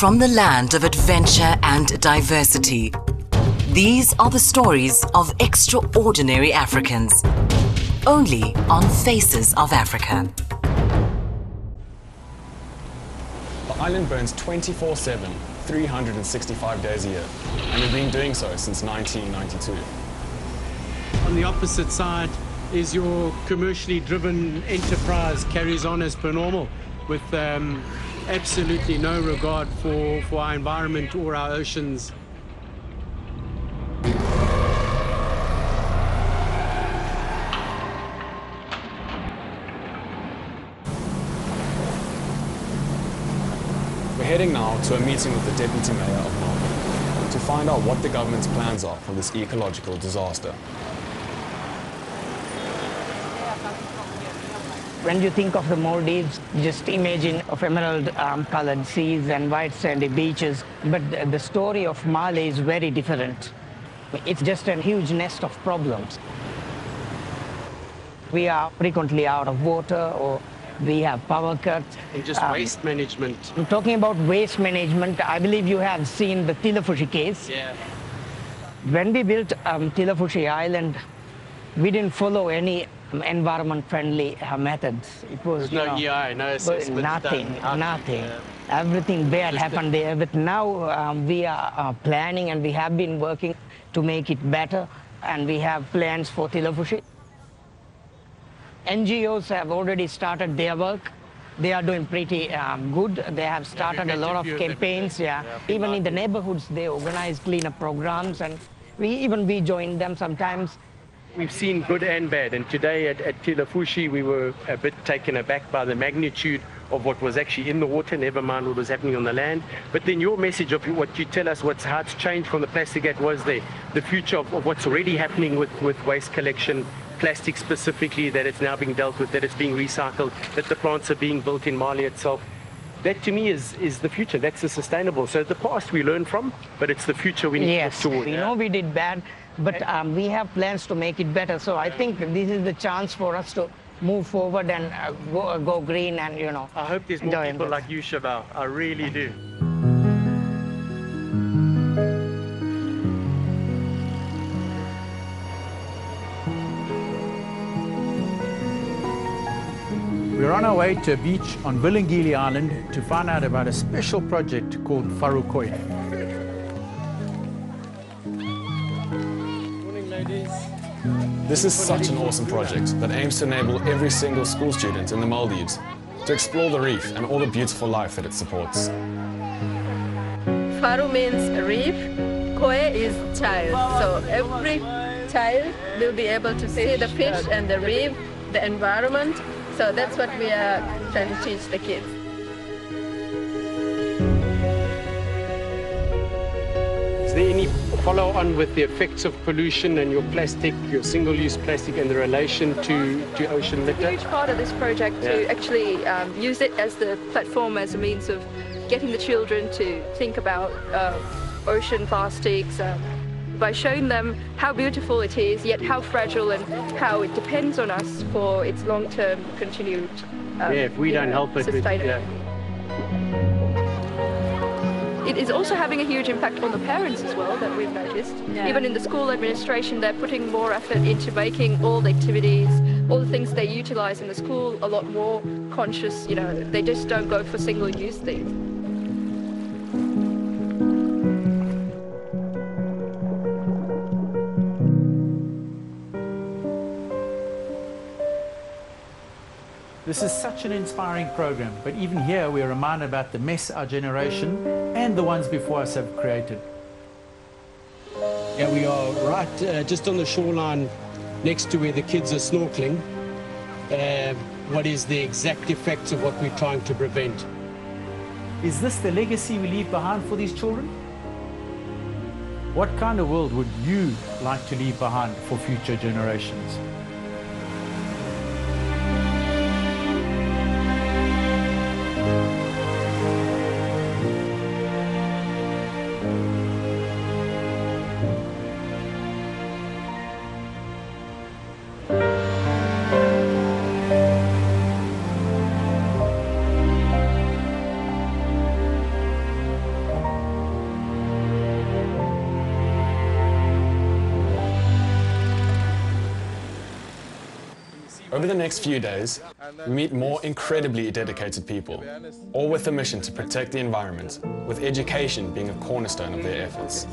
from the land of adventure and diversity. These are the stories of extraordinary Africans. Only on Faces of Africa. The island burns 24 7, 365 days a year, and has been doing so since 1992. On the opposite side is your commercially driven enterprise carries on as per normal with um, absolutely no regard for, for our environment or our oceans. We're heading now to a meeting with the Deputy Mayor of Malé to find out what the government's plans are for this ecological disaster. When you think of the Maldives, just imagine of emerald um, colored seas and white sandy beaches. But the, the story of Malé is very different. It's just a huge nest of problems. We are frequently out of water or we have power cuts. And just Um, waste management. I'm talking about waste management. I believe you have seen the Tilafushi case. Yeah. When we built um, Tilafushi Island, we didn't follow any environment-friendly uh, methods. It was no know, EI, no assessment nothing, done. Nothing. yeah. Everything bad Just happened there. But now um, we are uh, planning and we have been working to make it better, and we have plans for Tilafushi. NGOs have already started their work. They are doing pretty um, good. They have started met a lot of few of them, campaigns. yeah. Yeah, Yeah, even in the neighborhoods, they organize cleanup programs, and we even we join them sometimes. We've seen good and bad, and today at, at Tilafushi we were a bit taken aback by the magnitude of what was actually in the water, never mind what was happening on the land. But then your message of what you tell us, what's how it's changed from the plastic that was there, the future of, of what's already happening with, with waste collection, plastic specifically, that it's now being dealt with, that it's being recycled, that the plants are being built in Malé itself. That to me is, is the future. That's the sustainable. So the past we learn from, but it's the future we need Yes, to look toward. we know we did bad, but um, we have plans to make it better. So I think this is the chance for us to move forward and uh, go, uh, go green and you know. I hope there's more enjoy people this. like you, Shabal. I really do. We're on our way to a beach on Villingili Island to find out about a special project called Farukoi. This is such an awesome project that aims to enable every single school student in the Maldives to explore the reef and all the beautiful life that it supports. Faru means reef, Koe is child. So every child will be able to see the fish and the reef, the environment. So that's what we are trying to teach the kids. Follow on with the effects of pollution and your plastic, your single use plastic, and the relation to, to ocean A litter? huge part of this project to actually um, use it as the platform as a means of getting the children to think about uh, ocean plastics um, by showing them how beautiful it is, yet how fragile and how it depends on us for its long-term continued. Um, Yeah, if we don't know, help it, sustainability. yeah. It is also having a huge impact on the parents as well that we've noticed. Even in the school administration, they're putting more effort into making all the activities, all the things they utilize in the school a lot more conscious. You know, they just don't go for single-use things. This is such an inspiring program, but even here we're reminded about the mess our generation and the ones before us have created. Yeah, we are right uh, just on the shoreline next to where the kids are snorkeling. Uh, what is the exact effects of what we're trying to prevent? Is this the legacy we leave behind for these children? What kind of world would you like to leave behind for future generations? Over the next few days, we meet more incredibly dedicated people, all with the mission to protect the environment, with education being a cornerstone of their efforts.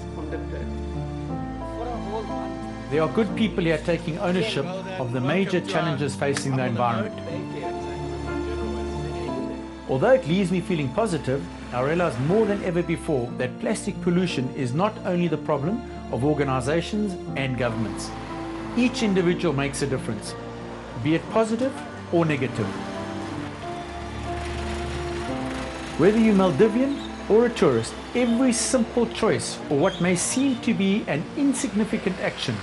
There are good people here taking ownership of the major challenges facing the environment. Although it leaves me feeling positive, I realize more than ever before that plastic pollution is not only the problem of organizations and governments. Each individual makes a difference, be it positive or negative. Whether you're Maldivian or a tourist, every simple choice or what may seem to be an insignificant action,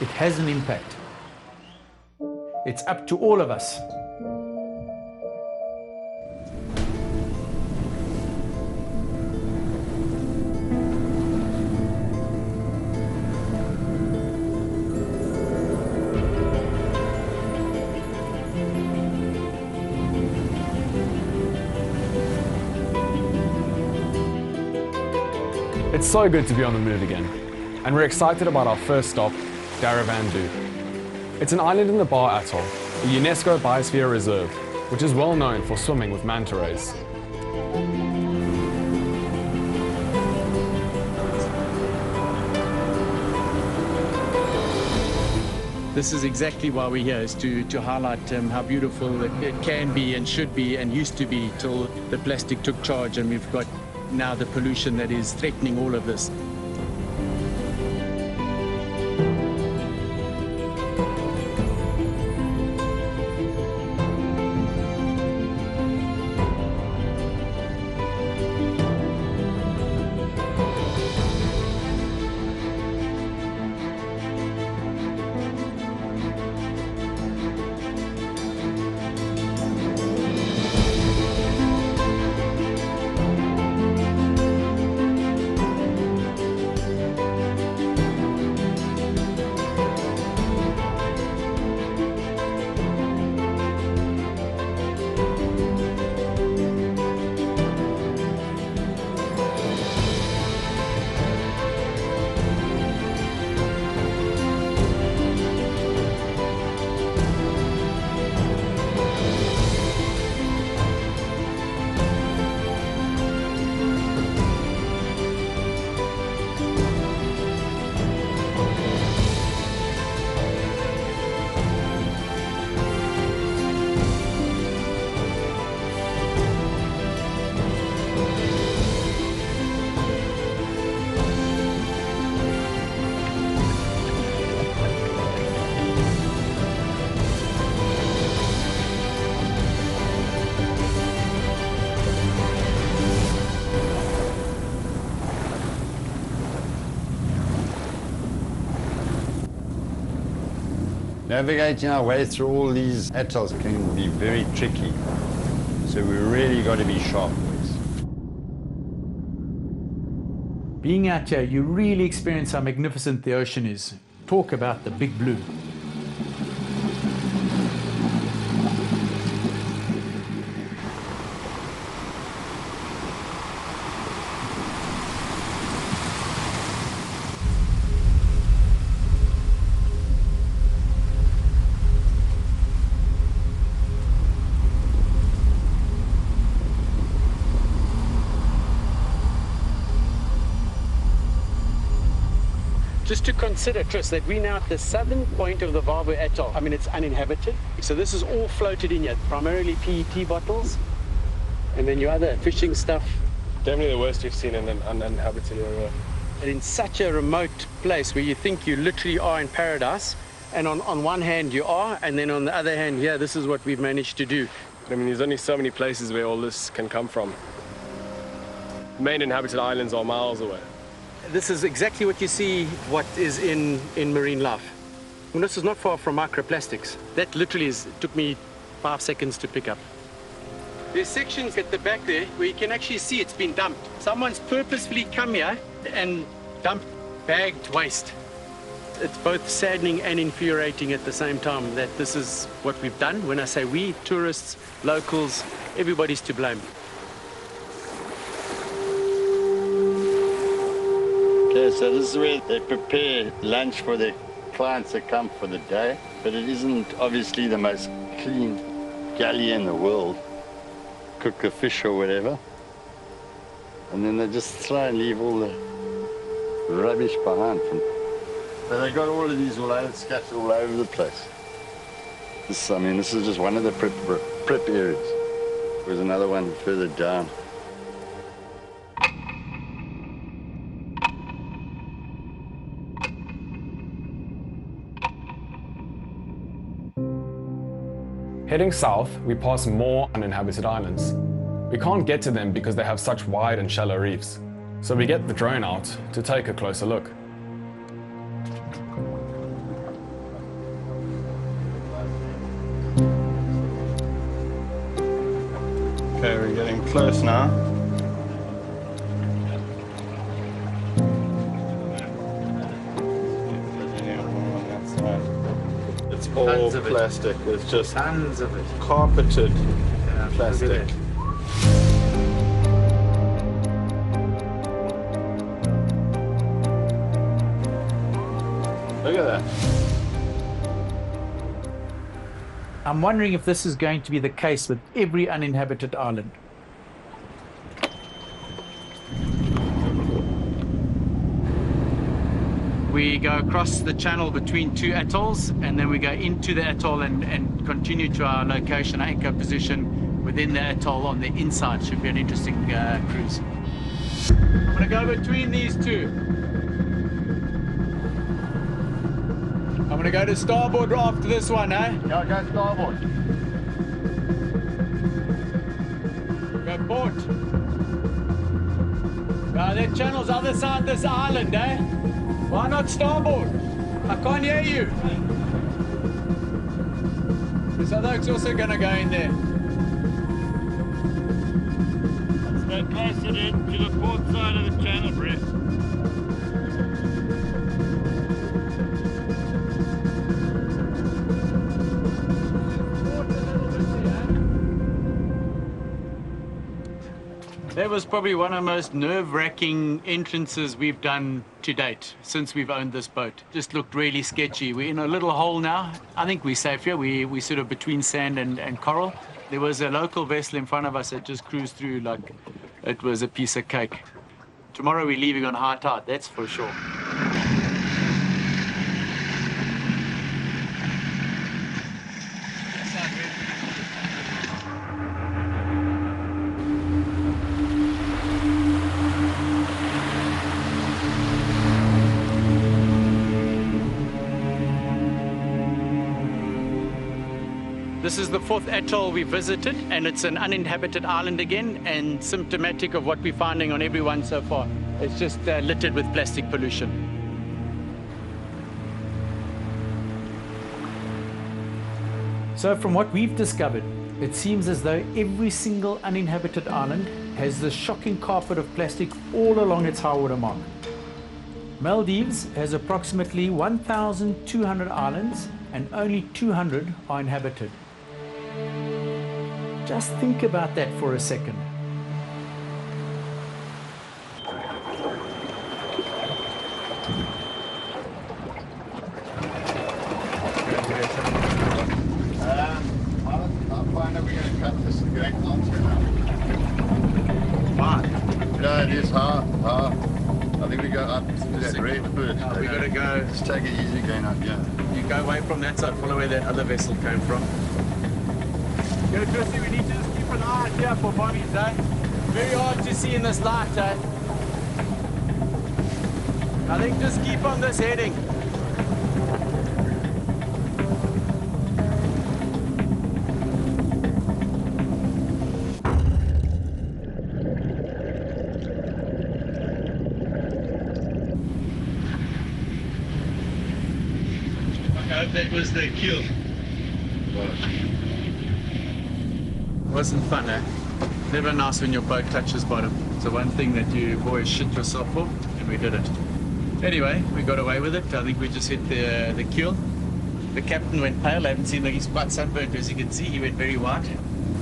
it has an impact. It's up to all of us It's so good to be on the move again, and we're excited about our first stop, Dharavandhoo. It's an island in the Baa Atoll, a UNESCO Biosphere Reserve, which is well known for swimming with manta rays. This is exactly why we're here, is to, to highlight um, how beautiful it, it can be and should be and used to be till the plastic took charge and we've got now the pollution that is threatening all of this. Navigating our way through all these atolls can be very tricky. So we really got to be sharp. Boys. Being out here, you really experience how magnificent the ocean is. Talk about the big blue. Consider, Tris, that we're now at the southern point of the Vaavu Atoll. I mean, it's uninhabited. So this is all floated in here, primarily PET bottles. And then your other fishing stuff. Definitely the worst you've seen in an uninhabited area. And in such a remote place where you think you literally are in paradise. And on, on one hand you are, and then on the other hand, yeah, this is what we've managed to do. I mean, there's only so many places where all this can come from. Main inhabited islands are miles away this is exactly what you see what is in, in marine life. And this is not far from microplastics. That literally is, took me five seconds to pick up. There's sections at the back there where you can actually see it's been dumped. Someone's purposefully come here and dumped bagged waste. It's both saddening and infuriating at the same time that this is what we've done. When I say we, tourists, locals, everybody's to blame. Okay, so this is where they prepare lunch for the clients that come for the day, but it isn't obviously the most clean galley in the world. Cook the fish or whatever. And then they just throw and leave all the rubbish behind. From... But they got all of these all scattered all over the place. This, I mean, this is just one of the prep, prep areas. There's another one further down. Heading south, we pass more uninhabited islands. We can't get to them because they have such wide and shallow reefs, so we get the drone out to take a closer look. Okay, we're getting close now. All Tons of it. plastic. It's just Tons of it. carpeted Yeah, plastic. Look at that. I'm wondering if this is going to be the case with every uninhabited island. We go across the channel between two atolls and then we go into the atoll and, and continue to our location, our anchor position within the atoll on the inside. Should be an interesting uh, cruise. I'm going to go between these two. I'm going to go to starboard after this one, eh? Yeah, go starboard. Go port. Uh, that channel's other side this island, eh? Why not starboard? I can't hear you. This other oak's also gonna go in there. Stay closer in to the port side of the channel, Brett. That was probably one of the most nerve-wracking entrances we've done to date since we've owned this boat. Just looked really sketchy. We're in a little hole now. I think we're safe here. We we sort of between sand and, and coral. There was a local vessel in front of us that just cruised through like it was a piece of cake. Tomorrow we're leaving on high tide, that's for sure. Fourth atoll we visited, and it's an uninhabited island again, and symptomatic of what we're finding on every one so far. It's just uh, littered with plastic pollution. So, from what we've discovered, it seems as though every single uninhabited island has this shocking carpet of plastic all along its high water mark. Maldives has approximately 1,200 islands and only 200 are inhabited. Just think about that for a second. Um, I'll, I'll find out we're going to cut this great lobster now. Why? Yeah, it is hard, hard. I think we go up to that red first. we gotta go. Let's take it easy going up, yeah. You go away from that side, follow where that other vessel came from. Yo, Chrissy, we need to just keep an eye out here for bommies, eh? Very hard to see in this light, eh? I think just keep on this heading. I hope that was the kill. Wasn't fun, eh? Never nice when your boat touches bottom. It's the one thing that you always shit yourself for, and we did it. Anyway, we got away with it. I think we just hit the the keel. The captain went pale. I haven't seen like he's quite sunburnt as you can see. He went very white.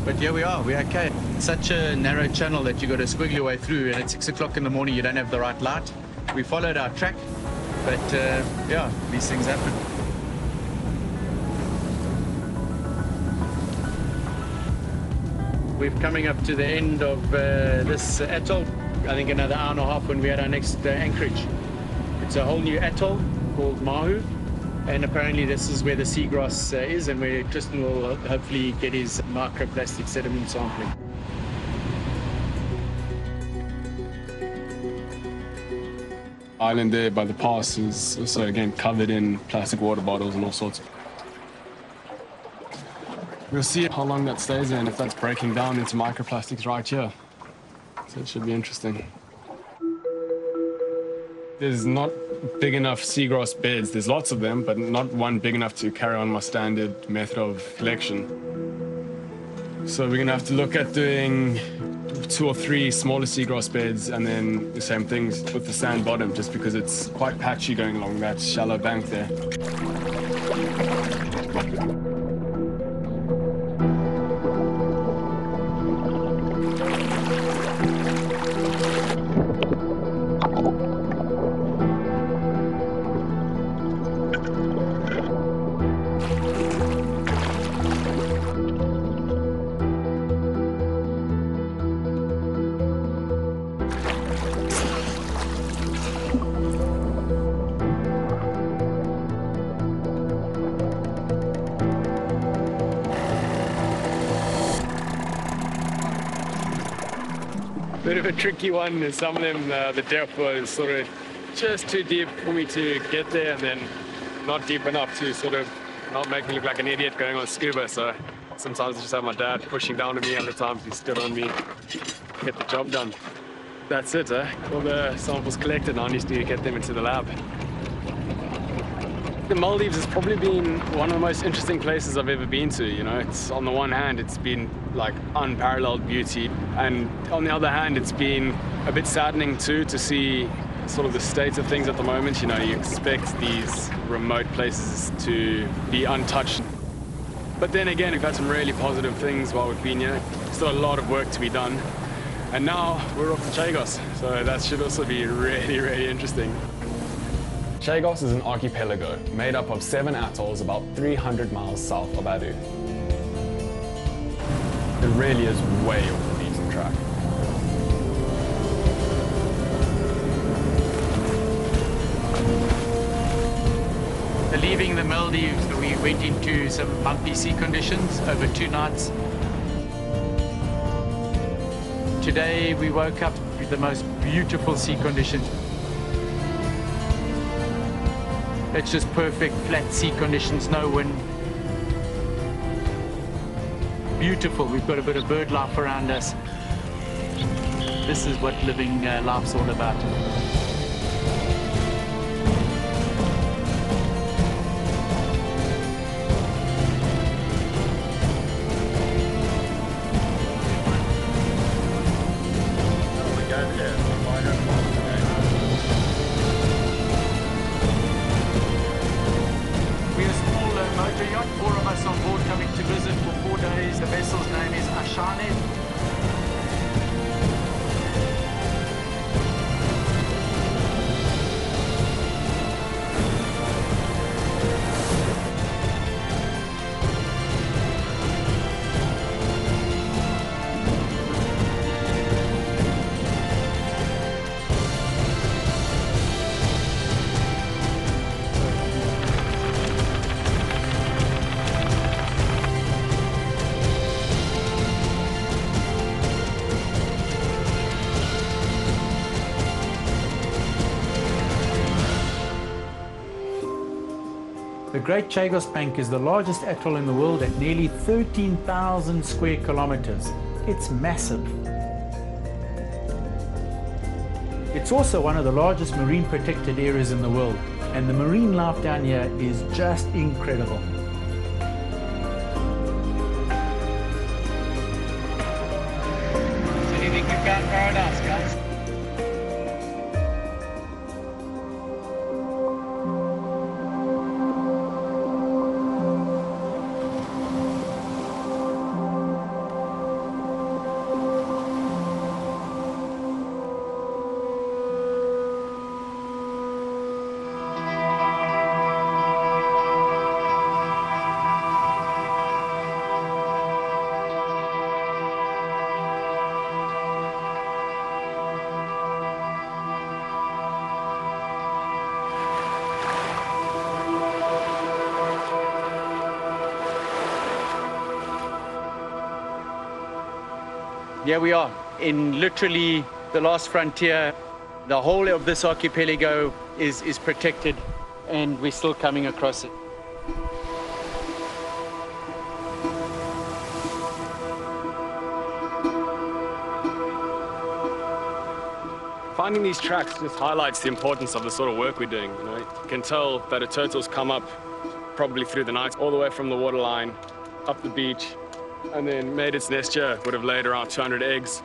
But here we are. We're okay. It's such a narrow channel that you got to squiggle your way through, and at six o'clock in the morning you don't have the right light. We followed our track, but uh, yeah, these things happen. We're coming up to the end of uh, this atoll. I think another hour and a half when we had our next uh, anchorage. It's a whole new atoll called Mahu. And apparently this is where the seagrass uh, is and where Tristan will hopefully get his microplastic sediment sampling. Island there by the pass is also again covered in plastic water bottles and all sorts. We'll see how long that stays in, if that's breaking down into microplastics right here. So it should be interesting. There's not big enough seagrass beds. There's lots of them, but not one big enough to carry on my standard method of collection. So we're gonna have to look at doing two or three smaller seagrass beds and then the same things with the sand bottom just because it's quite patchy going along that shallow bank there. Tricky one. Some of them, uh, the depth was sort of just too deep for me to get there, and then not deep enough to sort of not make me look like an idiot going on scuba. So sometimes I just have my dad pushing down on me, other times he stood on me, get the job done. That's it, eh? All the samples collected, now I need to get them into the lab. The Maldives has probably been one of the most interesting places I've ever been to. You know, it's on the one hand, it's been like unparalleled beauty, and on the other hand, it's been a bit saddening too to see sort of the state of things at the moment. You know, you expect these remote places to be untouched. But then again, we've had some really positive things while we've been here. Still a lot of work to be done. And now we're off to Chagos, so that should also be really, really interesting. Chagos is an archipelago made up of seven atolls about 300 miles south of Addu. It really is way off the beaten track. Leaving the Maldives, we went into some bumpy sea conditions over two nights. Today we woke up with the most beautiful sea conditions. It's just perfect flat sea conditions, no wind. Beautiful, we've got a bit of bird life around us. This is what living uh, life's all about. On board coming to visit for four days. The vessel's name is Ashane. Great Chagos Bank is the largest atoll in the world at nearly 13,000 square kilometers. It's massive. It's also one of the largest marine protected areas in the world, and the marine life down here is just incredible. Here we are in literally the last frontier. The whole of this archipelago is, is protected and we're still coming across it. Finding these tracks just highlights the importance of the sort of work we're doing. You know, you can tell that a turtle's come up probably through the night, all the way from the waterline up the beach, and then made its nest here. Would have laid around 200 eggs,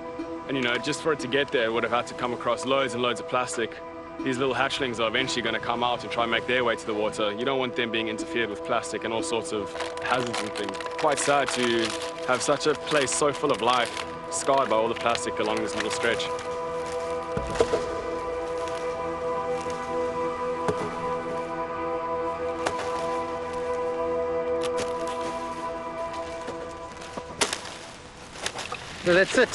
and you know, just for it to get there, it would have had to come across loads and loads of plastic. These little hatchlings are eventually going to come out and try and make their way to the water. You don't want them being interfered with plastic and all sorts of hazards and things. Quite sad to have such a place so full of life scarred by all the plastic along this little stretch. So that's it.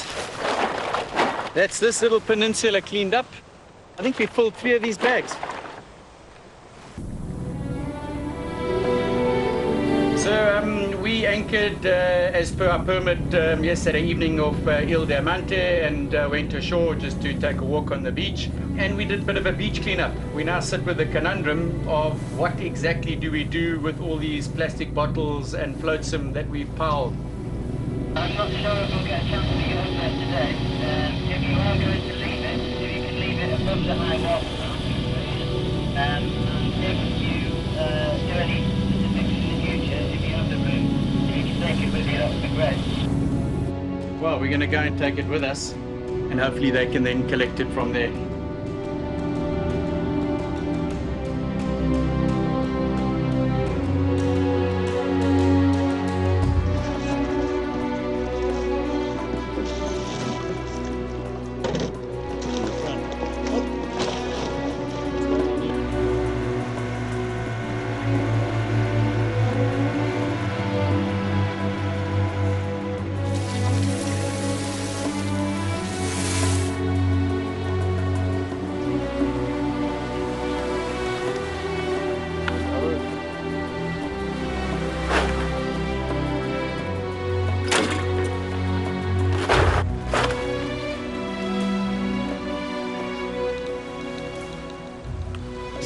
That's this little peninsula cleaned up. I think we filled three of these bags. So um, we anchored uh, as per our permit um, yesterday evening off uh, Il Diamante and uh, went ashore just to take a walk on the beach. And we did a bit of a beach cleanup. We now sit with the conundrum of what exactly do we do with all these plastic bottles and flotsam that we've piled. Not sure if we'll get a chance to get over there today. Um, if you are going to leave it, if you can leave it above the high water mark, um, if you uh, do any specifics in the future, if you have the room, if you can take it with you, that would be great. Well, we're going to go and take it with us, and hopefully they can then collect it from there.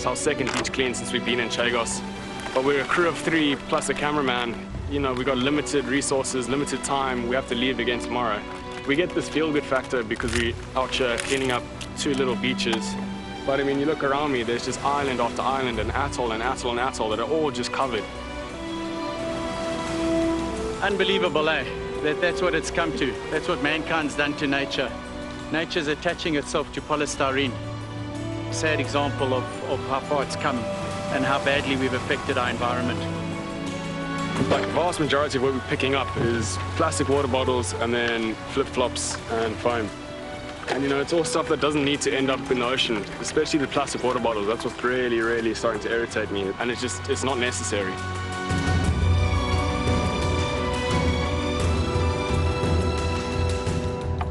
It's our second beach clean since we've been in Chagos. But we're a crew of three plus a cameraman. You know, we've got limited resources, limited time. We have to leave again tomorrow. We get this feel-good factor because we out here cleaning up two little beaches. But I mean, you look around me, there's just island after island and atoll and atoll and atoll that are all just covered. Unbelievable, eh? That, that's what it's come to. That's what mankind's done to nature. Nature's attaching itself to polystyrene. Sad example of, of how far it's come and how badly we've affected our environment. Like the vast majority of what we're picking up is plastic water bottles and then flip-flops and foam. And you know, it's all stuff that doesn't need to end up in the ocean, especially the plastic water bottles. That's what's really, really starting to irritate me. And it's just, it's not necessary.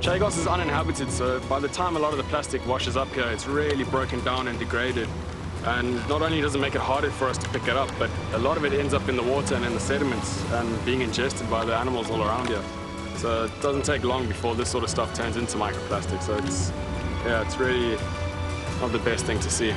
Chagos is uninhabited, so by the time a lot of the plastic washes up here, it's really broken down and degraded. And not only does it make it harder for us to pick it up, but a lot of it ends up in the water and in the sediments and being ingested by the animals all around here. So it doesn't take long before this sort of stuff turns into microplastic. So it's, yeah, it's really not the best thing to see.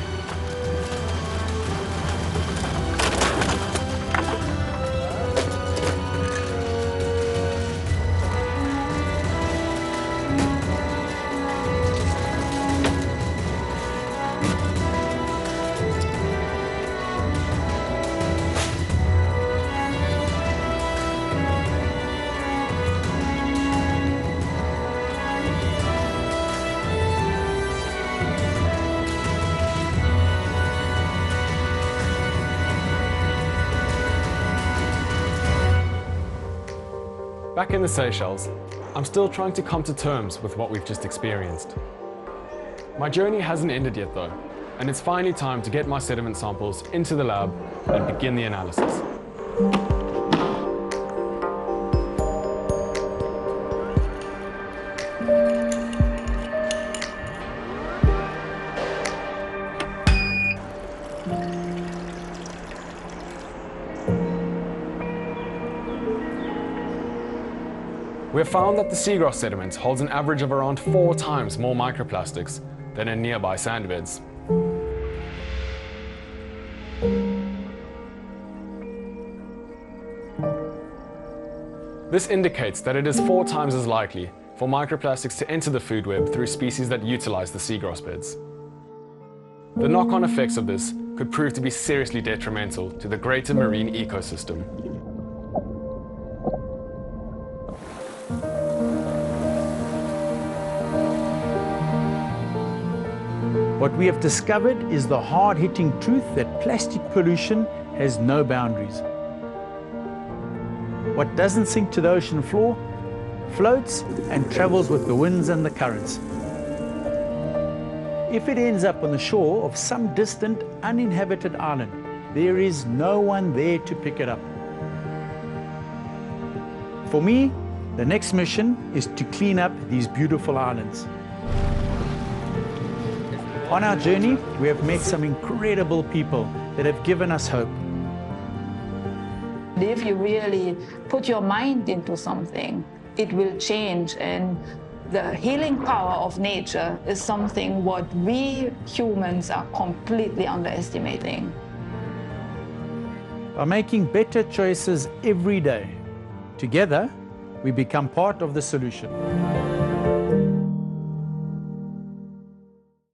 Back in the Seychelles, I'm still trying to come to terms with what we've just experienced. My journey hasn't ended yet though, and it's finally time to get my sediment samples into the lab and begin the analysis. We have found that the seagrass sediment holds an average of around four times more microplastics than in nearby sandbeds. This indicates that it is four times as likely for microplastics to enter the food web through species that utilize the seagrass beds. The knock-on effects of this could prove to be seriously detrimental to the greater marine ecosystem. What we have discovered is the hard-hitting truth that plastic pollution has no boundaries. What doesn't sink to the ocean floor floats and travels with the winds and the currents. If it ends up on the shore of some distant, uninhabited island, there is no one there to pick it up. For me, the next mission is to clean up these beautiful islands. On our journey, we have met some incredible people that have given us hope. If you really put your mind into something, it will change and the healing power of nature is something what we humans are completely underestimating. By making better choices every day, together we become part of the solution.